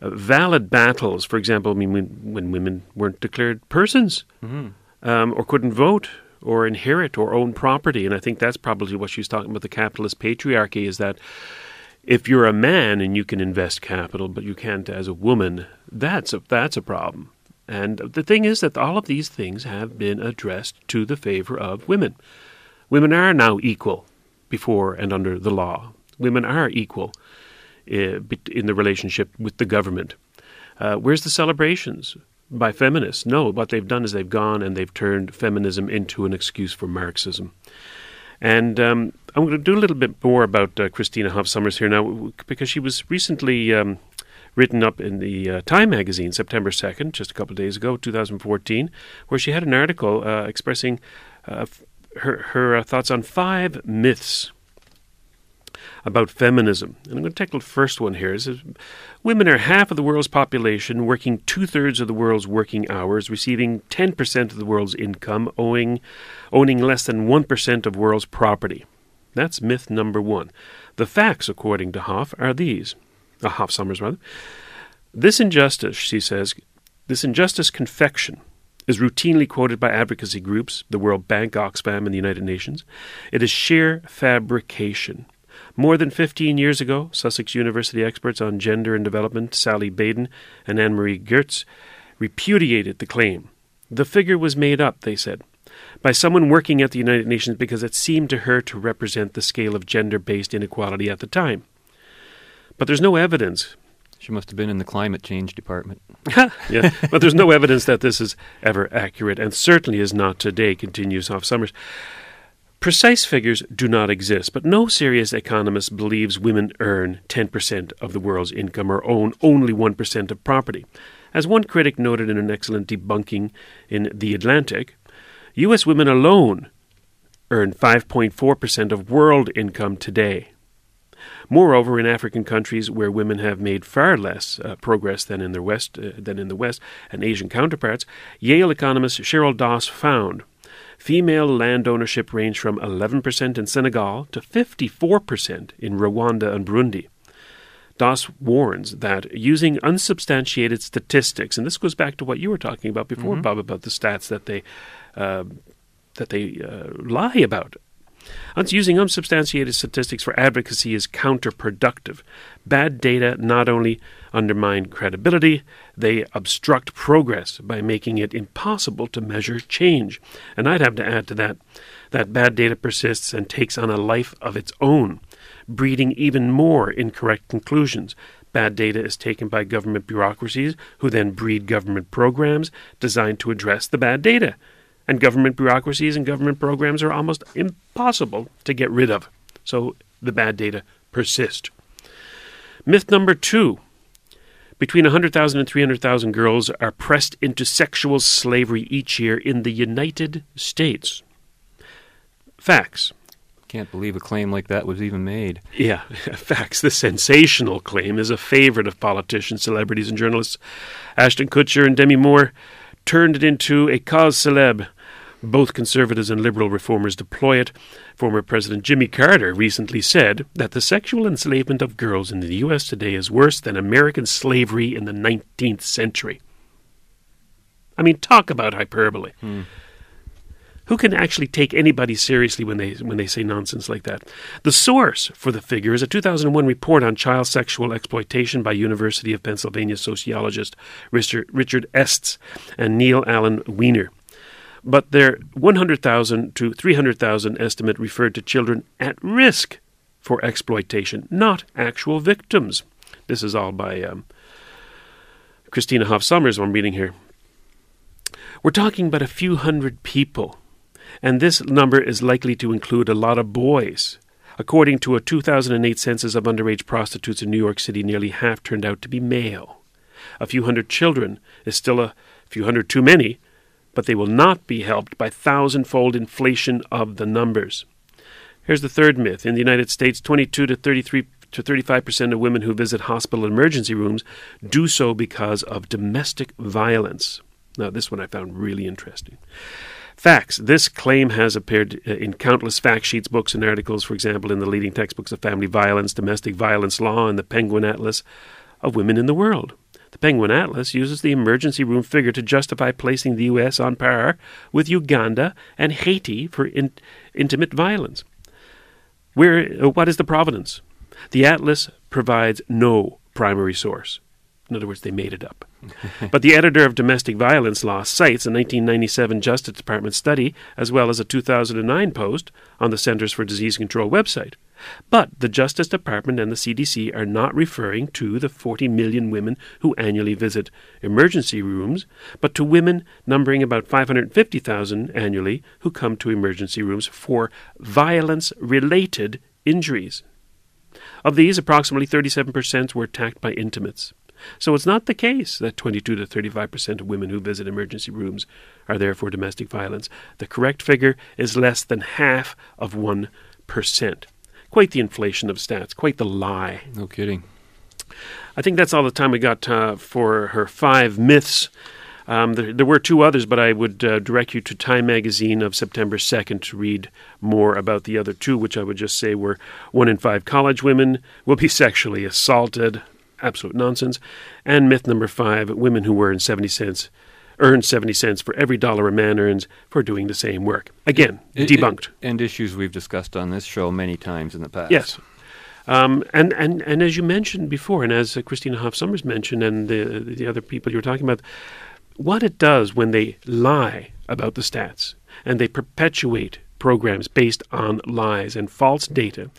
uh, valid battles. For example, I mean when, when women weren't declared persons Mhm. um, or couldn't vote or inherit or own property, and I think that's probably what she's talking about. The capitalist patriarchy is that if you're a man and you can invest capital, but you can't as a woman, that's a that's a problem. And the thing is that all of these things have been addressed to the favor of women. Women are now equal before and under the law. Women are equal in the relationship with the government. Uh, where's the celebrations by feminists? No, what they've done is they've gone and they've turned feminism into an excuse for Marxism. And um, I'm going to do a little bit more about uh, Christina Hoff Sommers here now because she was recently um, written up in the uh, Time magazine, September 2nd, just a couple of days ago, 2014, where she had an article uh, expressing uh, her, her uh, thoughts on five myths about feminism. And I'm going to tackle the first one here. It says, Women are half of the world's population, working two thirds of the world's working hours, receiving 10% of the world's income, owing, owning less than 1% of world's property. That's myth number one. The facts, according to Hoff, are these. Uh, Hoff Sommers, rather. This injustice, she says, this injustice confection is routinely quoted by advocacy groups, the World Bank, Oxfam, and the United Nations. It is sheer fabrication. More than 15 years ago, Sussex University experts on gender and development, Sally Baden and Anne Marie Goetz, repudiated the claim. The figure was made up, they said, by someone working at the United Nations because it seemed to her to represent the scale of gender based inequality at the time. But there's no evidence. She must have been in the climate change department. yeah, but there's no evidence that this is ever accurate, and certainly is not today, continues Hoff Sommers. Precise figures do not exist, but no serious economist believes women earn 10% of the world's income or own only 1% of property. As one critic noted in an excellent debunking in The Atlantic, U.S. women alone earn 5.4% of world income today. Moreover, in African countries where women have made far less uh, progress than in West, uh, than in the West and Asian counterparts, Yale economist Cheryl Doss found female land ownership ranged from 11% in Senegal to 54% in Rwanda and Burundi. Doss warns that using unsubstantiated statistics, and this goes back to what you were talking about before, Mhm. Bob, about the stats that they uh, that they uh, lie about. Uns- using unsubstantiated statistics for advocacy is counterproductive. Bad data not only undermine credibility, they obstruct progress by making it impossible to measure change. And I'd have to add to that that bad data persists and takes on a life of its own, breeding even more incorrect conclusions. Bad data is taken by government bureaucracies, who then breed government programs designed to address the bad data and government bureaucracies and government programs are almost impossible to get rid of. So the bad data persist. Myth number two between 100,000 and 300,000 girls are pressed into sexual slavery each year in the United States. Facts. Can't believe a claim like that was even made. Yeah, facts. The sensational claim is a favorite of politicians, celebrities, and journalists. Ashton Kutcher and Demi Moore turned it into a cause célèbre. Both conservatives and liberal reformers deploy it. Former President Jimmy Carter recently said that the sexual enslavement of girls in the U.S. today is worse than American slavery in the 19th century. I mean, talk about hyperbole. Hmm. Who can actually take anybody seriously when they when they say nonsense like that? The source for the figure is a 2001 report on child sexual exploitation by University of Pennsylvania sociologist Richard, Richard Estes and Neil Allen Weiner. But their 100,000 to 300,000 estimate referred to children at risk for exploitation, not actual victims. This is all by um, Christina Hoff Sommers, I'm reading here. We're talking about a few hundred people, and this number is likely to include a lot of boys. According to a 2008 census of underage prostitutes in New York City, nearly half turned out to be male. A few hundred children is still a few hundred too many, but they will not be helped by thousandfold inflation of the numbers. Here's the third myth. In the United States, 22 to 33 to 35% of women who visit hospital emergency rooms do so because of domestic violence. Now, this one I found really interesting. Facts. This claim has appeared uh, in countless fact sheets, books, and articles, for example, in the leading textbooks of family violence, domestic violence law, and the Penguin Atlas of Women in the World. Penguin Atlas uses the emergency room figure to justify placing the U.S. on par with Uganda and Haiti for in- intimate violence. Where, uh, what is the provenance? The Atlas provides no primary source. In other words, they made it up. but the editor of Domestic Violence Law cites a 1997 Justice Department study as well as a 2009 post on the Centers for Disease Control website. But the Justice Department and the CDC are not referring to the 40 million women who annually visit emergency rooms, but to women numbering about 550,000 annually who come to emergency rooms for violence related injuries. Of these, approximately 37% were attacked by intimates. So it's not the case that 22 to 35 percent of women who visit emergency rooms are there for domestic violence. The correct figure is less than half of 1%. Quite the inflation of stats, quite the lie. No kidding. I think that's all the time we got uh, for her five myths. Um, there, there, were two others, but I would uh, direct you to Time magazine of September 2nd to read more about the other two, which I would just say were one in five college women will be sexually assaulted absolute nonsense. And myth number five women who earn 70 cents earn 70 cents for every dollar a man earns for doing the same work. Again, it, debunked. It, and issues we've discussed on this show many times in the past. Yes. Um, and, and, and as you mentioned before, and as uh, Christina Hoff Sommers mentioned, and the, the other people you were talking about, what it does when they lie about the stats and they perpetuate programs based on lies and false data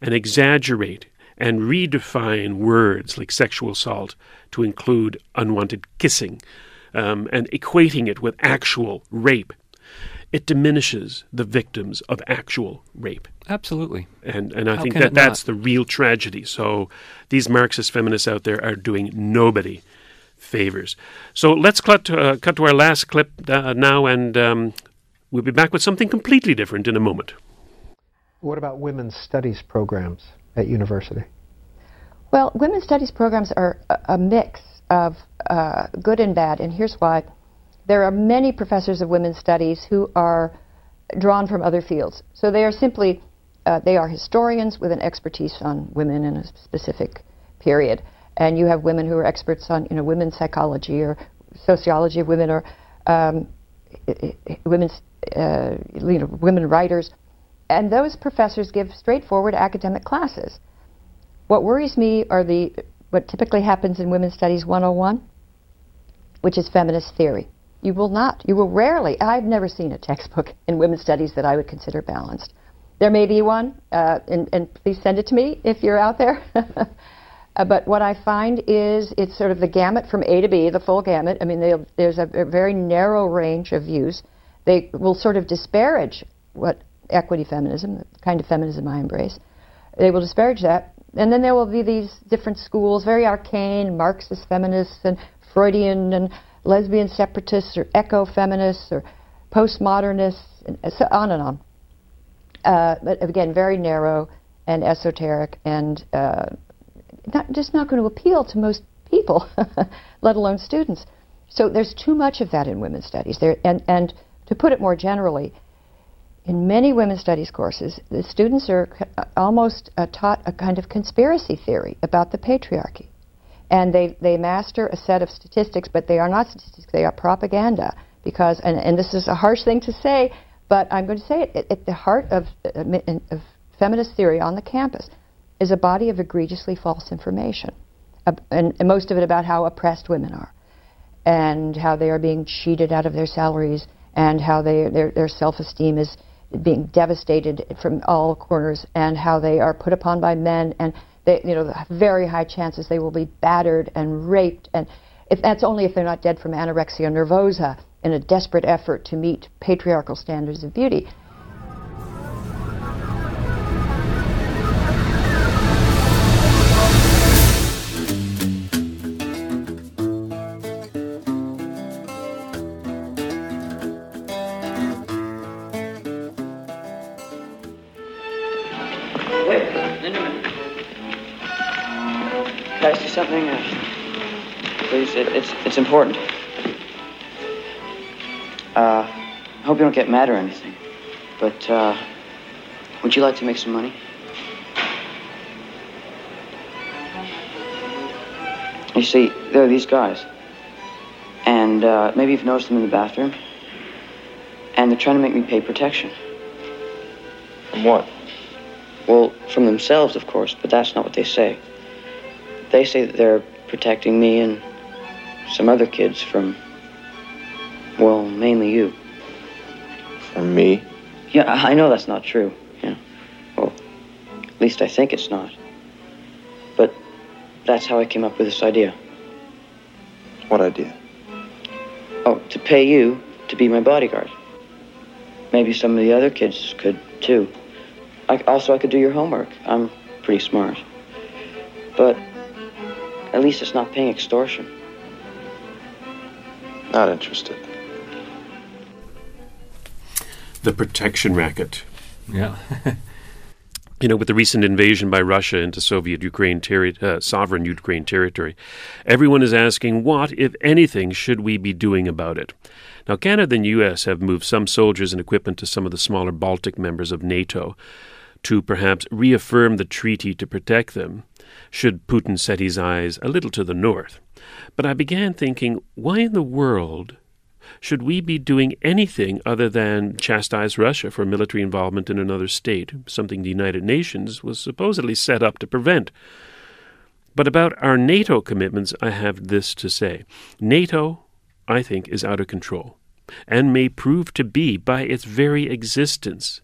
and exaggerate and redefine words like sexual assault to include unwanted kissing um, and equating it with actual rape. It diminishes the victims of actual rape. Absolutely. And, and I How think that that's the real tragedy. So these Marxist feminists out there are doing nobody favors. So let's cut to, uh, cut to our last clip uh, now, and um, we'll be back with something completely different in a moment. What about women's studies programs at university? Well, women's studies programs are a, mix of uh, good and bad, and here's why. There are many professors of women's studies who are drawn from other fields. So they are simply, uh, they are historians with an expertise on women in a specific period. And you have women who are experts on, you know, women's psychology or sociology of women or um, women's, uh, you know, women writers. And those professors give straightforward academic classes. What worries me are the what typically happens in Women's Studies 101, which is feminist theory. You will not, you will rarely, I've never seen a textbook in women's studies that I would consider balanced. There may be one, uh, and, and, please send it to me if you're out there. uh, but what I find is it's sort of the gamut from A to B, the full gamut. I mean, there's a, a very narrow range of views. They will sort of disparage what equity feminism, the kind of feminism I embrace. They will disparage that and then there will be these different schools, very arcane, Marxist feminists and Freudian and lesbian separatists or eco-feminists or postmodernists, and so on and on. Uh, but again, very narrow and esoteric and uh, not, just not going to appeal to most people, let alone students. So there's too much of that in women's studies. There, and, and to put it more generally, in many women's studies courses, the students are almost uh, taught a kind of conspiracy theory about the patriarchy. And they, they master a set of statistics, but they are not statistics, they are propaganda. Because, and, and this is a harsh thing to say, but I'm going to say it, at the heart of, uh, of feminist theory on the campus is a body of egregiously false information, and, and most of it about how oppressed women are, and how they are being cheated out of their salaries, and how they, their, their self-esteem is being devastated from all corners and how they are put upon by men and they, you know, very high chances they will be battered and raped, and if that's only if they're not dead from anorexia nervosa in a desperate effort to meet patriarchal standards of beauty. It's important. Uh, I hope you don't get mad or anything, but uh, would you like to make some money? You see, there are these guys, and uh, maybe you've noticed them in the bathroom, and they're trying to make me pay protection. From what? Well, from themselves, of course, but that's not what they say. They say that they're protecting me and some other kids from, well, mainly you. From me? Yeah, I know that's not true. Yeah. Well, at least I think it's not. But that's how I came up with this idea. What idea? Oh, to pay you to be my bodyguard. Maybe some of the other kids could too. I, also, I could do your homework. I'm pretty smart. But at least it's not paying extortion. Not interested. The protection racket. Yeah. you know, with the recent invasion by Russia into Soviet Ukraine terri- uh, sovereign Ukraine territory, everyone is asking what, if anything, should we be doing about it? Now, Canada and the U.S. have moved some soldiers and equipment to some of the smaller Baltic members of NATO to perhaps reaffirm the treaty to protect them, should Putin set his eyes a little to the north. But I began thinking, why in the world should we be doing anything other than chastise Russia for military involvement in another state, something the United Nations was supposedly set up to prevent? But about our NATO commitments, I have this to say. NATO, I think, is out of control, and may prove to be, by its very existence,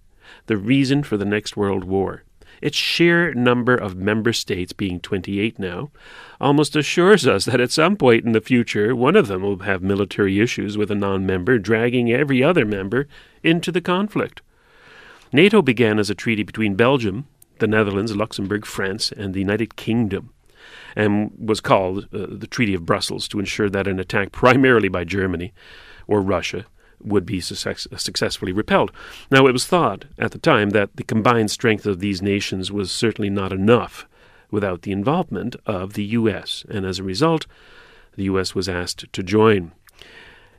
the reason for the next World War. Its sheer number of member states, being 28 now, almost assures us that at some point in the future one of them will have military issues with a non member, dragging every other member into the conflict. NATO began as a treaty between Belgium, the Netherlands, Luxembourg, France, and the United Kingdom, and was called uh, the Treaty of Brussels to ensure that an attack primarily by Germany or Russia would be success- successfully repelled. Now, it was thought at the time that the combined strength of these nations was certainly not enough without the involvement of the U.S., and as a result, the U.S. was asked to join.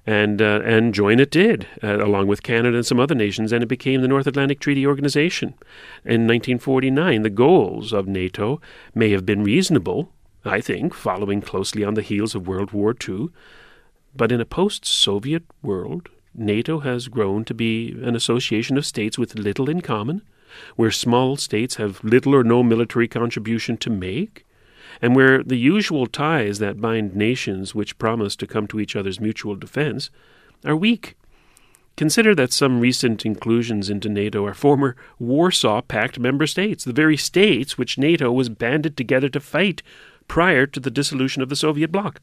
And, uh, and join it did, uh, along with Canada and some other nations, and it became the North Atlantic Treaty Organization. In 1949, the goals of NATO may have been reasonable, I think, following closely on the heels of World War II. But in a post Soviet world, NATO has grown to be an association of states with little in common, where small states have little or no military contribution to make, and where the usual ties that bind nations which promise to come to each other's mutual defense are weak. Consider that some recent inclusions into NATO are former Warsaw Pact member states, the very states which NATO was banded together to fight prior to the dissolution of the Soviet bloc.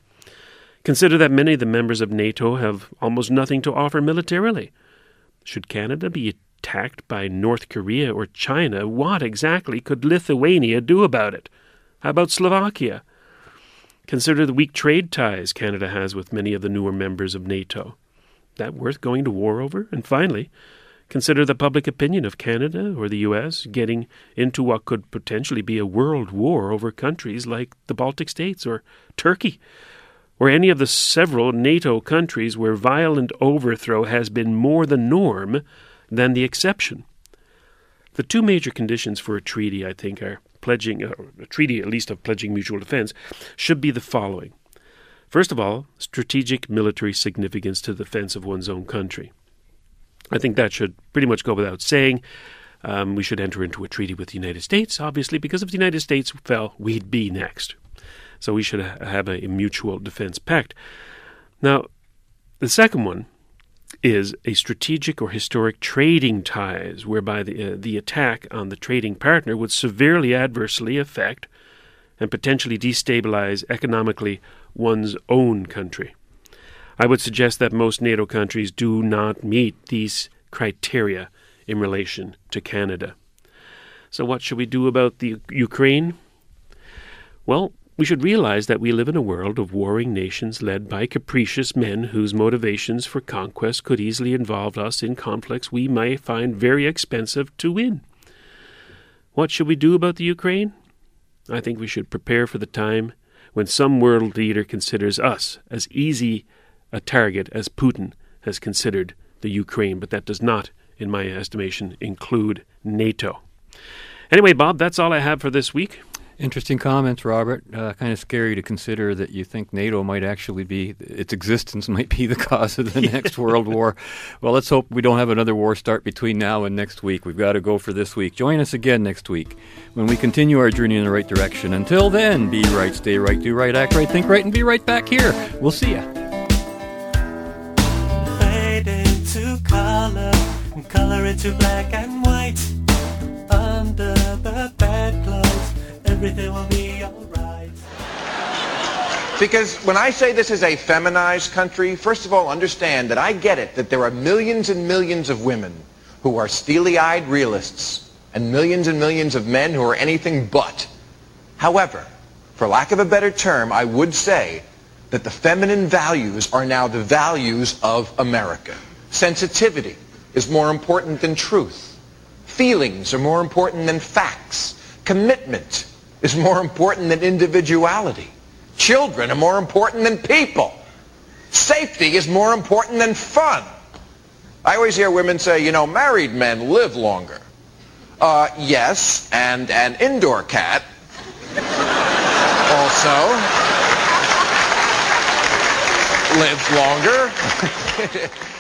Consider that many of the members of NATO have almost nothing to offer militarily. Should Canada be attacked by North Korea or China, what exactly could Lithuania do about it? How about Slovakia? Consider the weak trade ties Canada has with many of the newer members of NATO. That worth going to war over? And finally, consider the public opinion of Canada or the US getting into what could potentially be a world war over countries like the Baltic states or Turkey or any of the several NATO countries where violent overthrow has been more the norm than the exception. The two major conditions for a treaty, I think, are pledging, uh, a treaty at least of pledging mutual defense, should be the following. First of all, strategic military significance to the defense of one's own country. I think that should pretty much go without saying. Um, we should enter into a treaty with the United States, obviously, because if the United States fell, we'd be next. So we should have a, mutual defense pact. Now, the second one is a strategic or historic trading ties, whereby the, uh, the attack on the trading partner would severely adversely affect and potentially destabilize economically one's own country. I would suggest that most NATO countries do not meet these criteria in relation to Canada. So, what should we do about the Ukraine? Well, we should realize that we live in a world of warring nations led by capricious men whose motivations for conquest could easily involve us in conflicts we may find very expensive to win. What should we do about the Ukraine? I think we should prepare for the time when some world leader considers us as easy a target as Putin has considered the Ukraine, but that does not, in my estimation, include NATO. Anyway, Bob, that's all I have for this week. Interesting comments, Robert. Uh, kind of scary to consider that you think NATO might actually be, its existence might be the cause of the next world war. Well, let's hope we don't have another war start between now and next week. We've got to go for this week. Join us again next week when we continue our journey in the right direction. Until then, be right, stay right, do right, act right, think right, and be right back here. We'll see you. Fade into color color into black and white. Everything will be alright. Because when I say this is a feminized country, first of all, understand that I get it that there are millions and millions of women who are steely-eyed realists and millions and millions of men who are anything but. However, for lack of a better term, I would say that the feminine values are now the values of America. Sensitivity is more important than truth. Feelings are more important than facts. Commitment is more important than individuality. Children are more important than people. Safety is more important than fun. I always hear women say, you know, married men live longer. Uh, yes, and an indoor cat also lives longer.